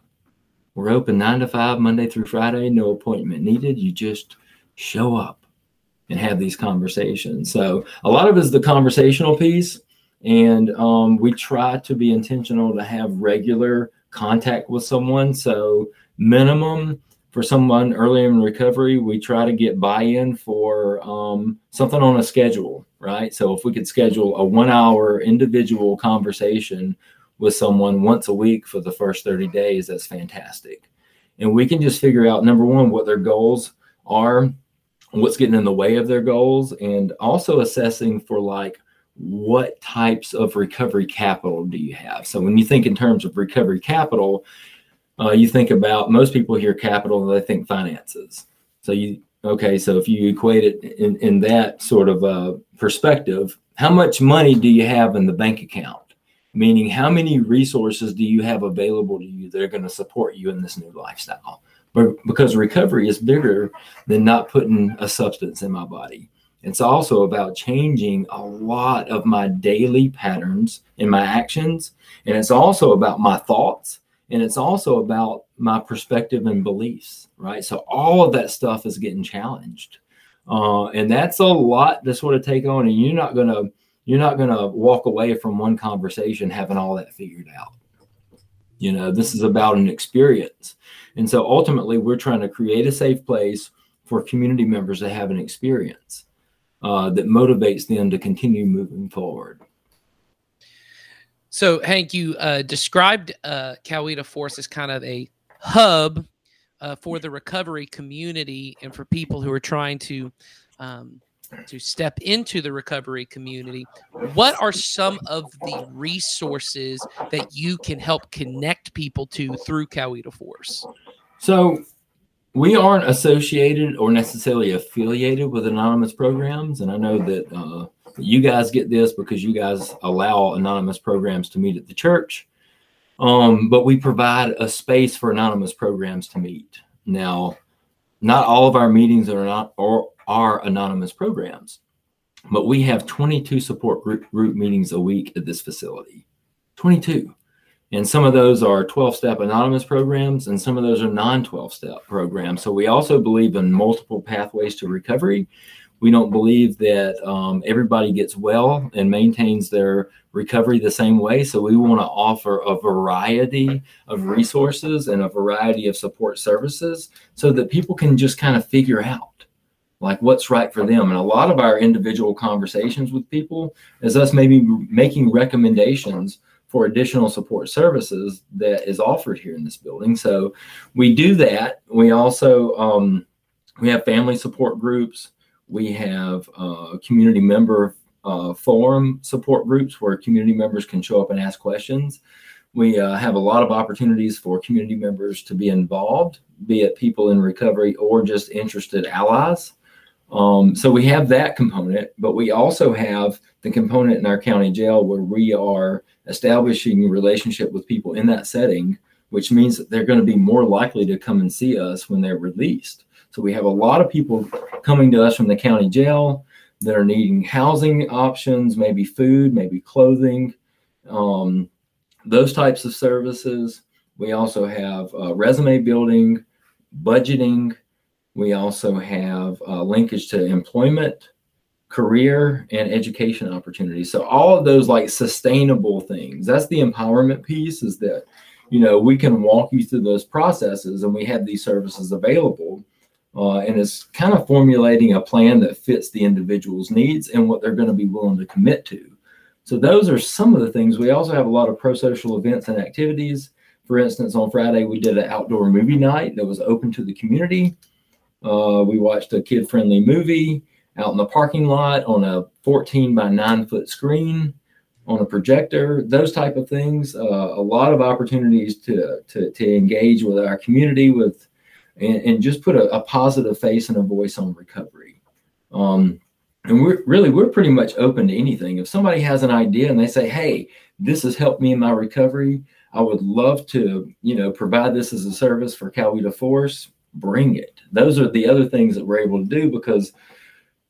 We're open nine to five, Monday through Friday, no appointment needed. You just show up and have these conversations. So a lot of it is the conversational piece, and um, we try to be intentional to have regular contact with someone. So minimum for someone early in recovery, we try to get buy-in for um, something on a schedule, right? So if we could schedule a one-hour individual conversation with someone once a week for the first 30 days, that's fantastic. And we can just figure out number one what their goals are what's getting in the way of their goals and also assessing for like what types of recovery capital do you have? So when you think in terms of recovery capital uh, you think about most people hear capital and they think finances. So you okay so if you equate it in, in that sort of uh, perspective how much money do you have in the bank account? Meaning how many resources do you have available to you that are going to support you in this new lifestyle but because recovery is bigger than not putting a substance in my body. It's also about changing a lot of my daily patterns and my actions. And it's also about my thoughts. And it's also about my perspective and beliefs, right? So all of that stuff is getting challenged. Uh, and that's a lot to sort of take on. And you're not going to, you're not going to walk away from one conversation having all that figured out. You know, this is about an experience. And so ultimately, we're trying to create a safe place for community members to have an experience uh, that motivates them to continue moving forward. So, Hank, you uh, described uh, Coweta Force as kind of a hub uh, for the recovery community and for people who are trying to um, to step into the recovery community, what are some of the resources that you can help connect people to through Coweta Force? So, we aren't associated or necessarily affiliated with anonymous programs, and I know that uh, you guys get this because you guys allow anonymous programs to meet at the church. Um, but we provide a space for anonymous programs to meet. Now, not all of our meetings are not or are anonymous programs, but we have 22 support group, group meetings a week at this facility. 22. And some of those are 12 step anonymous programs, and some of those are non 12 step programs. So we also believe in multiple pathways to recovery. We don't believe that um, everybody gets well and maintains their recovery the same way. So we want to offer a variety of resources and a variety of support services so that people can just kind of figure out like what's right for them. And a lot of our individual conversations with people is us maybe making recommendations for additional support services that is offered here in this building. So we do that. We also um, we have family support groups. We have uh, community member uh, forum support groups where community members can show up and ask questions. We uh, have a lot of opportunities for community members to be involved, be it people in recovery or just interested allies. Um, so we have that component, but we also have the component in our county jail where we are establishing relationship with people in that setting, which means that they're going to be more likely to come and see us when they're released. So we have a lot of people coming to us from the county jail that are needing housing options, maybe food, maybe clothing, um, those types of services. We also have uh, resume building, budgeting. We also have uh, linkage to employment, career, and education opportunities. So all of those like sustainable things. That's the empowerment piece. Is that you know we can walk you through those processes, and we have these services available. Uh, and it's kind of formulating a plan that fits the individual's needs and what they're going to be willing to commit to. So those are some of the things. We also have a lot of pro-social events and activities. For instance, on Friday we did an outdoor movie night that was open to the community. Uh, we watched a kid-friendly movie out in the parking lot on a 14 by 9 foot screen on a projector those type of things. Uh, a lot of opportunities to, to, to engage with our community with and, and just put a, a, positive face and a voice on recovery. Um, and we're really we're pretty much open to anything. If somebody has an idea and they say hey this has helped me in my recovery. I would love to you know provide this as a service for coweta force bring it those are the other things that we're able to do because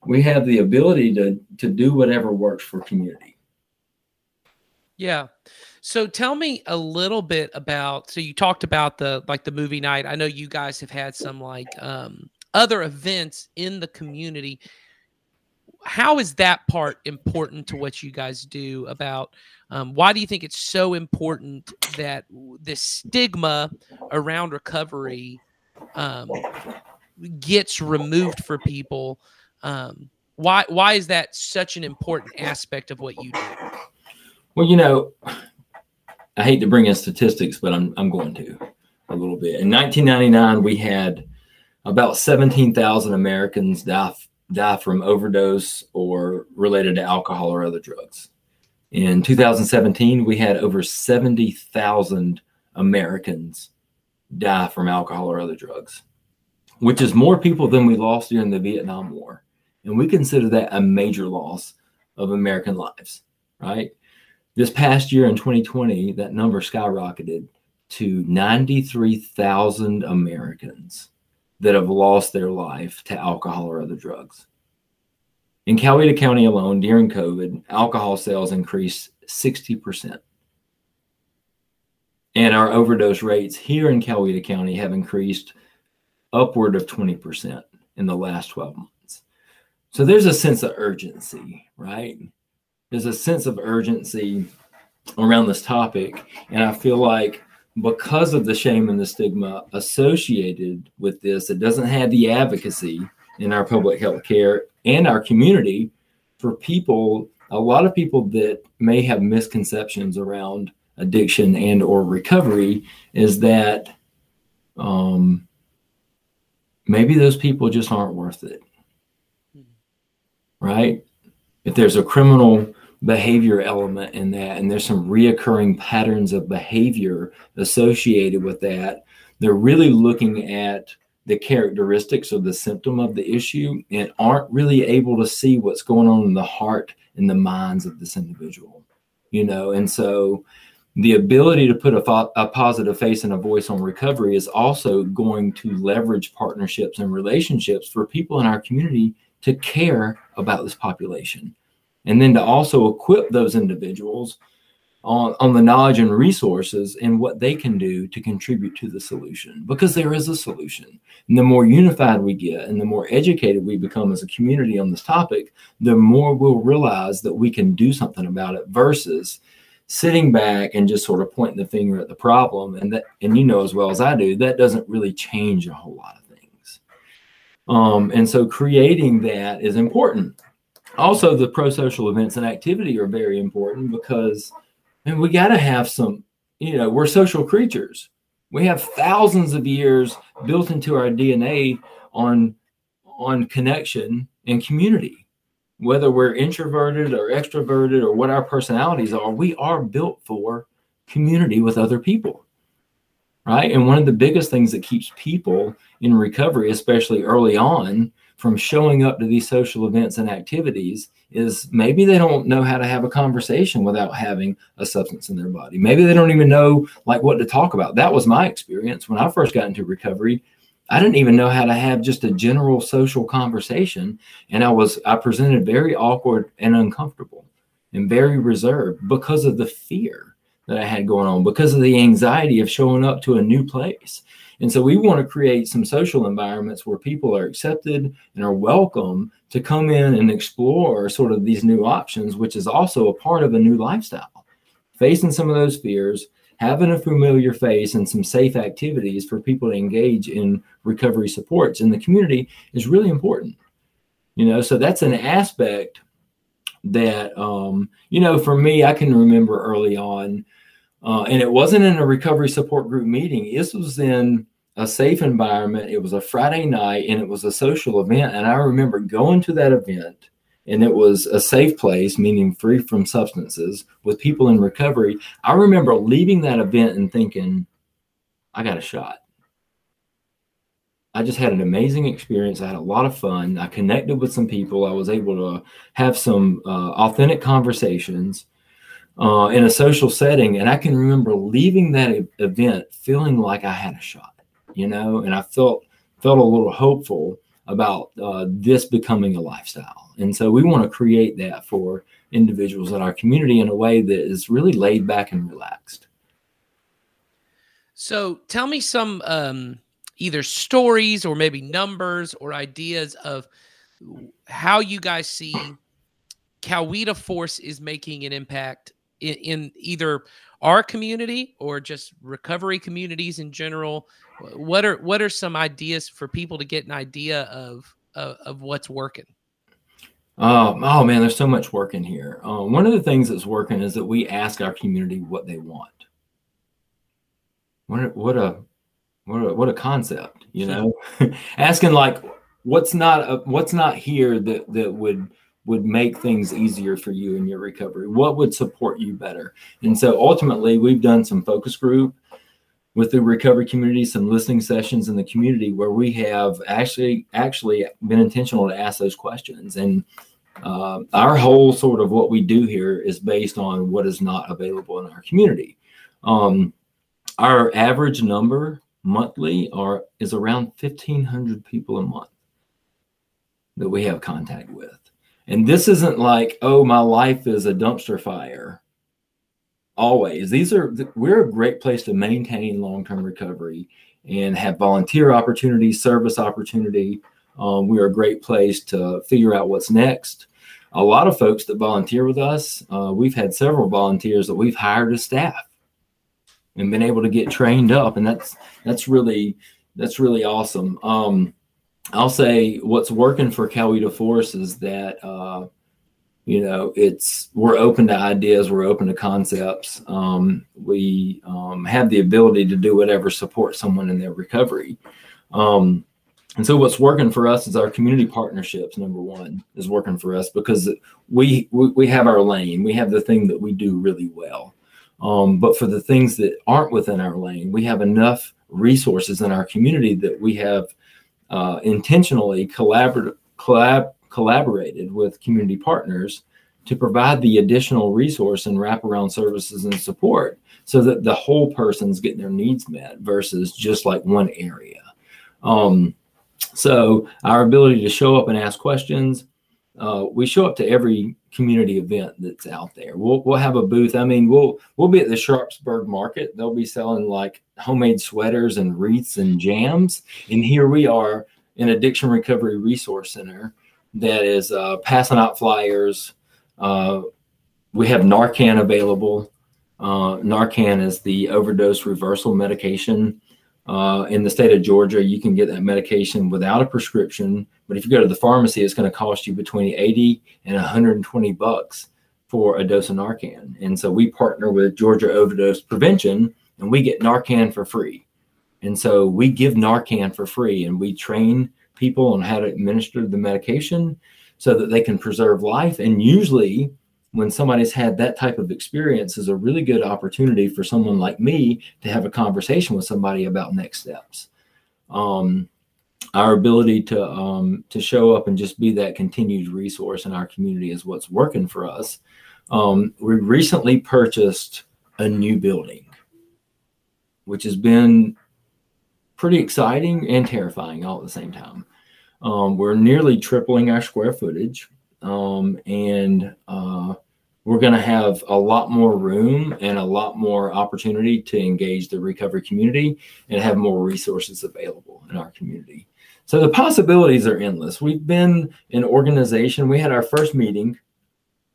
we have the ability to to do whatever works for community. Yeah. So tell me a little bit about so you talked about the like the movie night. I know you guys have had some like um other events in the community. How is that part important to what you guys do about um, why do you think it's so important that this stigma around recovery um, gets removed for people um, why why is that such an important aspect of what you do? Well, you know, I hate to bring in statistics, but I'm I'm going to a little bit. In 1999, we had about 17,000 Americans die die from overdose or related to alcohol or other drugs. In 2017, we had over 70,000 Americans die from alcohol or other drugs, which is more people than we lost during the Vietnam War. And we consider that a major loss of American lives, right? This past year in 2020, that number skyrocketed to 93,000 Americans that have lost their life to alcohol or other drugs. In Coweta County alone, during COVID, alcohol sales increased 60%. And our overdose rates here in Coweta County have increased upward of 20% in the last 12 months. So there's a sense of urgency, right? There's a sense of urgency around this topic. And I feel like because of the shame and the stigma associated with this, it doesn't have the advocacy in our public health care and our community for people, a lot of people that may have misconceptions around addiction and or recovery is that um, maybe those people just aren't worth it. Right? If there's a criminal behavior element in that, and there's some reoccurring patterns of behavior associated with that, they're really looking at the characteristics of the symptom of the issue and aren't really able to see what's going on in the heart and the minds of this individual, you know, and so the ability to put a, fo- a, positive face and a voice on recovery is also going to leverage partnerships and relationships for people in our community to care about this population. And then to also equip those individuals on, on the knowledge and resources and what they can do to contribute to the solution because there is a solution. And the more unified we get and the more educated we become as a community on this topic the more we'll realize that we can do something about it versus sitting back and just sort of pointing the finger at the problem and that and you know as well as i do that doesn't really change a whole lot of things. um, and so creating that is important. Also, the pro social events and activity are very important because and we got to have some, you know, we're social creatures. We have thousands of years built into our DNA on on connection and community. Whether we're introverted or extroverted or what our personalities are, we are built for community with other people right? And one of the biggest things that keeps people in recovery, especially early on, from showing up to these social events and activities is maybe they don't know how to have a conversation without having a substance in their body. Maybe they don't even know like what to talk about. That was my experience when I first got into recovery. I didn't even know how to have just a general social conversation. And I was, I presented very awkward and uncomfortable and very reserved because of the fear that I had going on, because of the anxiety of showing up to a new place. And so we want to create some social environments where people are accepted and are welcome to come in and explore sort of these new options, which is also a part of a new lifestyle. Facing some of those fears, having a familiar face and some safe activities for people to engage in recovery supports in the community is really important. You know, so that's an aspect that, um, you know, for me, I can remember early on uh, and it wasn't in a recovery support group meeting. This was in a safe environment. It was a Friday night and it was a social event. And I remember going to that event and it was a safe place, meaning free from substances with people in recovery. I remember leaving that event and thinking, I got a shot. I just had an amazing experience. I had a lot of fun. I connected with some people. I was able to have some uh, authentic conversations uh, in a social setting. And I can remember leaving that event feeling like I had a shot, you know, and I felt felt a little hopeful about uh, this becoming a lifestyle. And so we want to create that for individuals in our community in a way that is really laid back and relaxed. So tell me some um, either stories or maybe numbers or ideas of how you guys see Coweta Force is making an impact in, in either our community or just recovery communities in general what are what are some ideas for people to get an idea of of, of what's working um, oh man there's so much work in here um, one of the things that's working is that we ask our community what they want what a, what a what a, what a concept you know asking like what's not a, what's not here that that would would make things easier for you in your recovery? What would support you better? And so ultimately, we've done some focus group with the recovery community, some listening sessions in the community where we have actually actually been intentional to ask those questions. And uh, our whole sort of what we do here is based on what is not available in our community. Um, our average number monthly are is around 1500 people a month that we have contact with and this isn't like, oh, my life is a dumpster fire. Always. These are, we're a great place to maintain long term recovery and have volunteer opportunities, service opportunity. Um, we're a great place to figure out what's next. A lot of folks that volunteer with us, uh, we've had several volunteers that we've hired as staff and been able to get trained up, and that's that's really that's really awesome. Um, I'll say what's working for Coweta Force is that uh, you know it's we're open to ideas, we're open to concepts. Um, we um, have the ability to do whatever supports someone in their recovery. Um, and so what's working for us is our community partnerships. Number one is working for us because we we, we have our lane. We have the thing that we do really well. Um, but for the things that aren't within our lane, we have enough resources in our community that we have uh, intentionally collaborative collab- collaborated with community partners to provide the additional resource and wraparound services and support so that the whole person's getting their needs met versus just like one area. Um, so our ability to show up and ask questions, uh, we show up to every community event that's out there. We'll we'll have a booth. I mean, we'll we'll be at the Sharpsburg Market. They'll be selling like homemade sweaters and wreaths and jams. And here we are in Addiction Recovery Resource Center that is uh, passing out flyers. Uh, we have Narcan available. Uh, Narcan is the overdose reversal medication. Uh, in the state of Georgia, you can get that medication without a prescription but if you go to the pharmacy, it's going to cost you between 80 and 120 bucks for a dose of Narcan. And so we partner with Georgia Overdose Prevention and we get Narcan for free. And so we give Narcan for free and we train people on how to administer the medication so that they can preserve life. And usually, when somebody's had that type of experience, is a really good opportunity for someone like me to have a conversation with somebody about next steps. Um, our ability to um, to show up and just be that continued resource in our community is what's working for us. Um, we recently purchased a new building, which has been pretty exciting and terrifying all at the same time. Um, we're nearly tripling our square footage, um, and uh, we're going to have a lot more room and a lot more opportunity to engage the recovery community and have more resources available in our community. So the possibilities are endless. We've been an organization. We had our first meeting,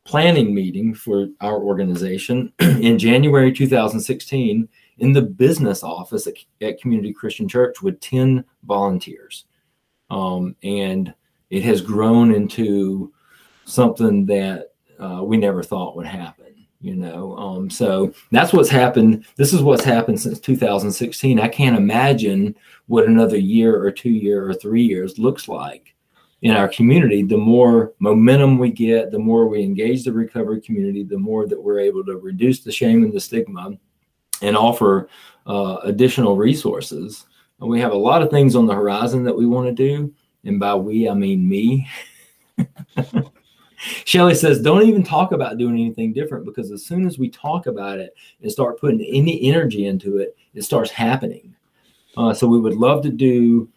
planning meeting for our organization in January 2016 in the business office at, at Community Christian Church with 10 volunteers. Um, and it has grown into something that uh, we never thought would happen you know? Um, so that's what's happened. This is what's happened since 2016 i can't imagine what another year or two year or three years looks like in our community. The more momentum we get the more we engage the recovery community the more that we're able to reduce the shame and the stigma and offer uh, additional resources and we have a lot of things on the horizon that we want to do and by we i mean me Shelly says, don't even talk about doing anything different because as soon as we talk about it and start putting any energy into it, it starts happening. Uh, so we would love to do.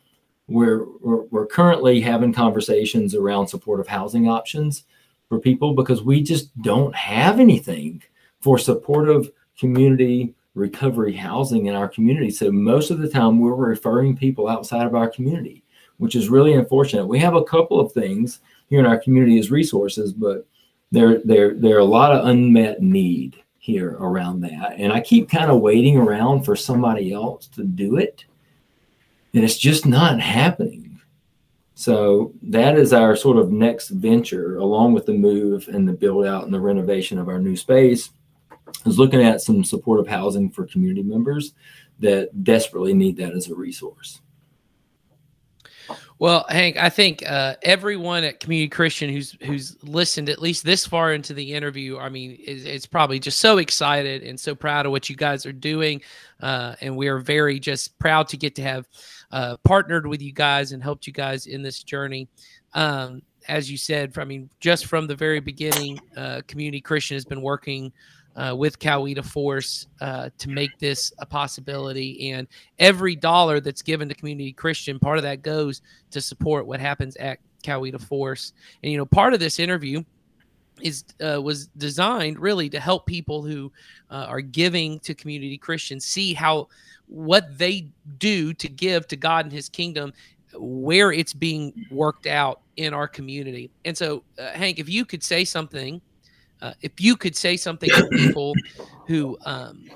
We're, we're, we're currently having conversations around supportive housing options for people because we just don't have anything for supportive community recovery housing in our community. So most of the time we're referring people outside of our community, which is really unfortunate. We have a couple of things here in our community as resources, but there there there are a lot of unmet need here around that. And I keep kind of waiting around for somebody else to do it. And it's just not happening. So that is our sort of next venture, along with the move and the build out and the renovation of our new space, is looking at some supportive housing for community members that desperately need that as a resource. Well, Hank, I think uh, everyone at Community Christian who's who's listened at least this far into the interview, I mean, is, is probably just so excited and so proud of what you guys are doing, uh, and we are very just proud to get to have uh, partnered with you guys and helped you guys in this journey. Um, as you said, I mean, just from the very beginning, uh, Community Christian has been working uh, with Coweta Force uh, to make this a possibility. And every dollar that's given to Community Christian, part of that goes to support what happens at Coweta Force. And you know, part of this interview is uh, was designed really to help people who uh, are giving to Community Christian see how what they do to give to God and His kingdom where it's being worked out in our community. And so, uh, Hank, if you could say something uh, if you could say something to people who um,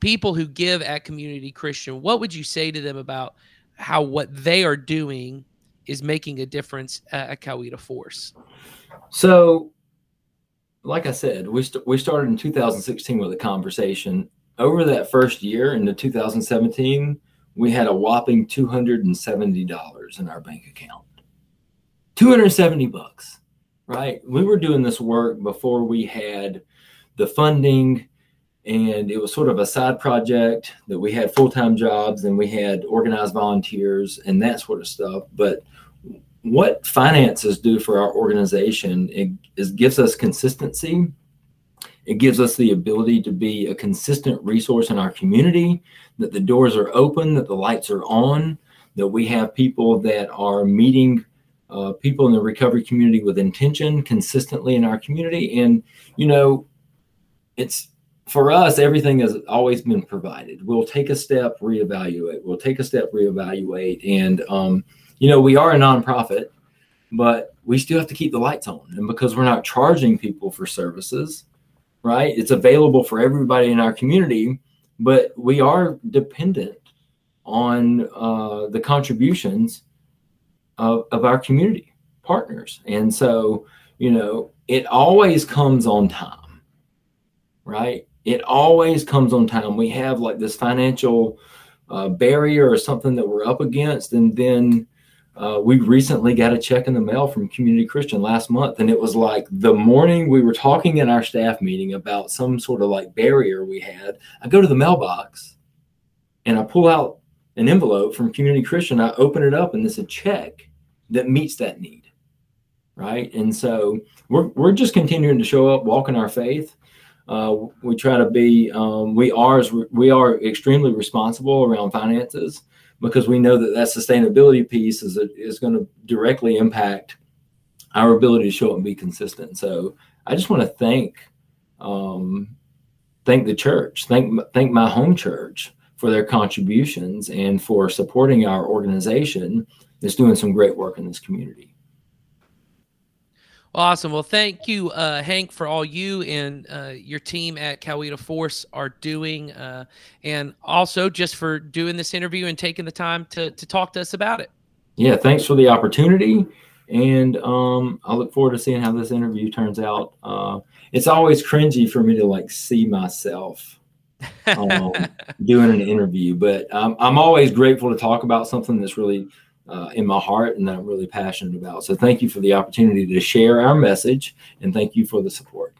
people who give at community christian what would you say to them about how what they are doing is making a difference at Coweta Force? So, like I said, we, st- we started in 2016 with a conversation. Over that first year, into 2017, we had a whopping $270 in our bank account. 270 bucks right? We were doing this work before we had the funding, and it was sort of a side project that we had full time jobs and we had organized volunteers and that sort of stuff. But what finances do for our organization it gives us consistency. It gives us the ability to be a consistent resource in our community, that the doors are open, that the lights are on, that we have people that are meeting uh, people in the recovery community with intention consistently in our community. And, you know, it's for us, everything has always been provided. We'll take a step, reevaluate. We'll take a step, reevaluate. And, um, you know, we are a nonprofit, but we still have to keep the lights on. And because we're not charging people for services, right, it's available for everybody in our community, but we are dependent on uh, the contributions of, of our community partners. And so, you know, it always comes on time, right? It always comes on time. We have like this financial uh, barrier or something that we're up against. And then uh, we recently got a check in the mail from Community Christian last month. And it was like the morning we were talking in our staff meeting about some sort of like barrier we had. I go to the mailbox and I pull out an envelope from Community Christian. I open it up and it's a check that meets that need. Right. And so we're, we're just continuing to show up, walk in our faith. Uh, we try to be um, we are we are extremely responsible around finances because we know that that sustainability piece is is going to directly impact our ability to show up and be consistent. So I just want to thank um, thank the church, thank thank my home church for their contributions and for supporting our organization that's doing some great work in this community. Awesome. Well, thank you, uh, Hank, for all you and uh, your team at Coweta Force are doing, uh, and also just for doing this interview and taking the time to to talk to us about it. Yeah, thanks for the opportunity, and um, I look forward to seeing how this interview turns out. Uh, it's always cringy for me to like see myself um, doing an interview, but um, I'm always grateful to talk about something that's really uh, in my heart and that I'm really passionate about. So thank you for the opportunity to share our message and thank you for the support.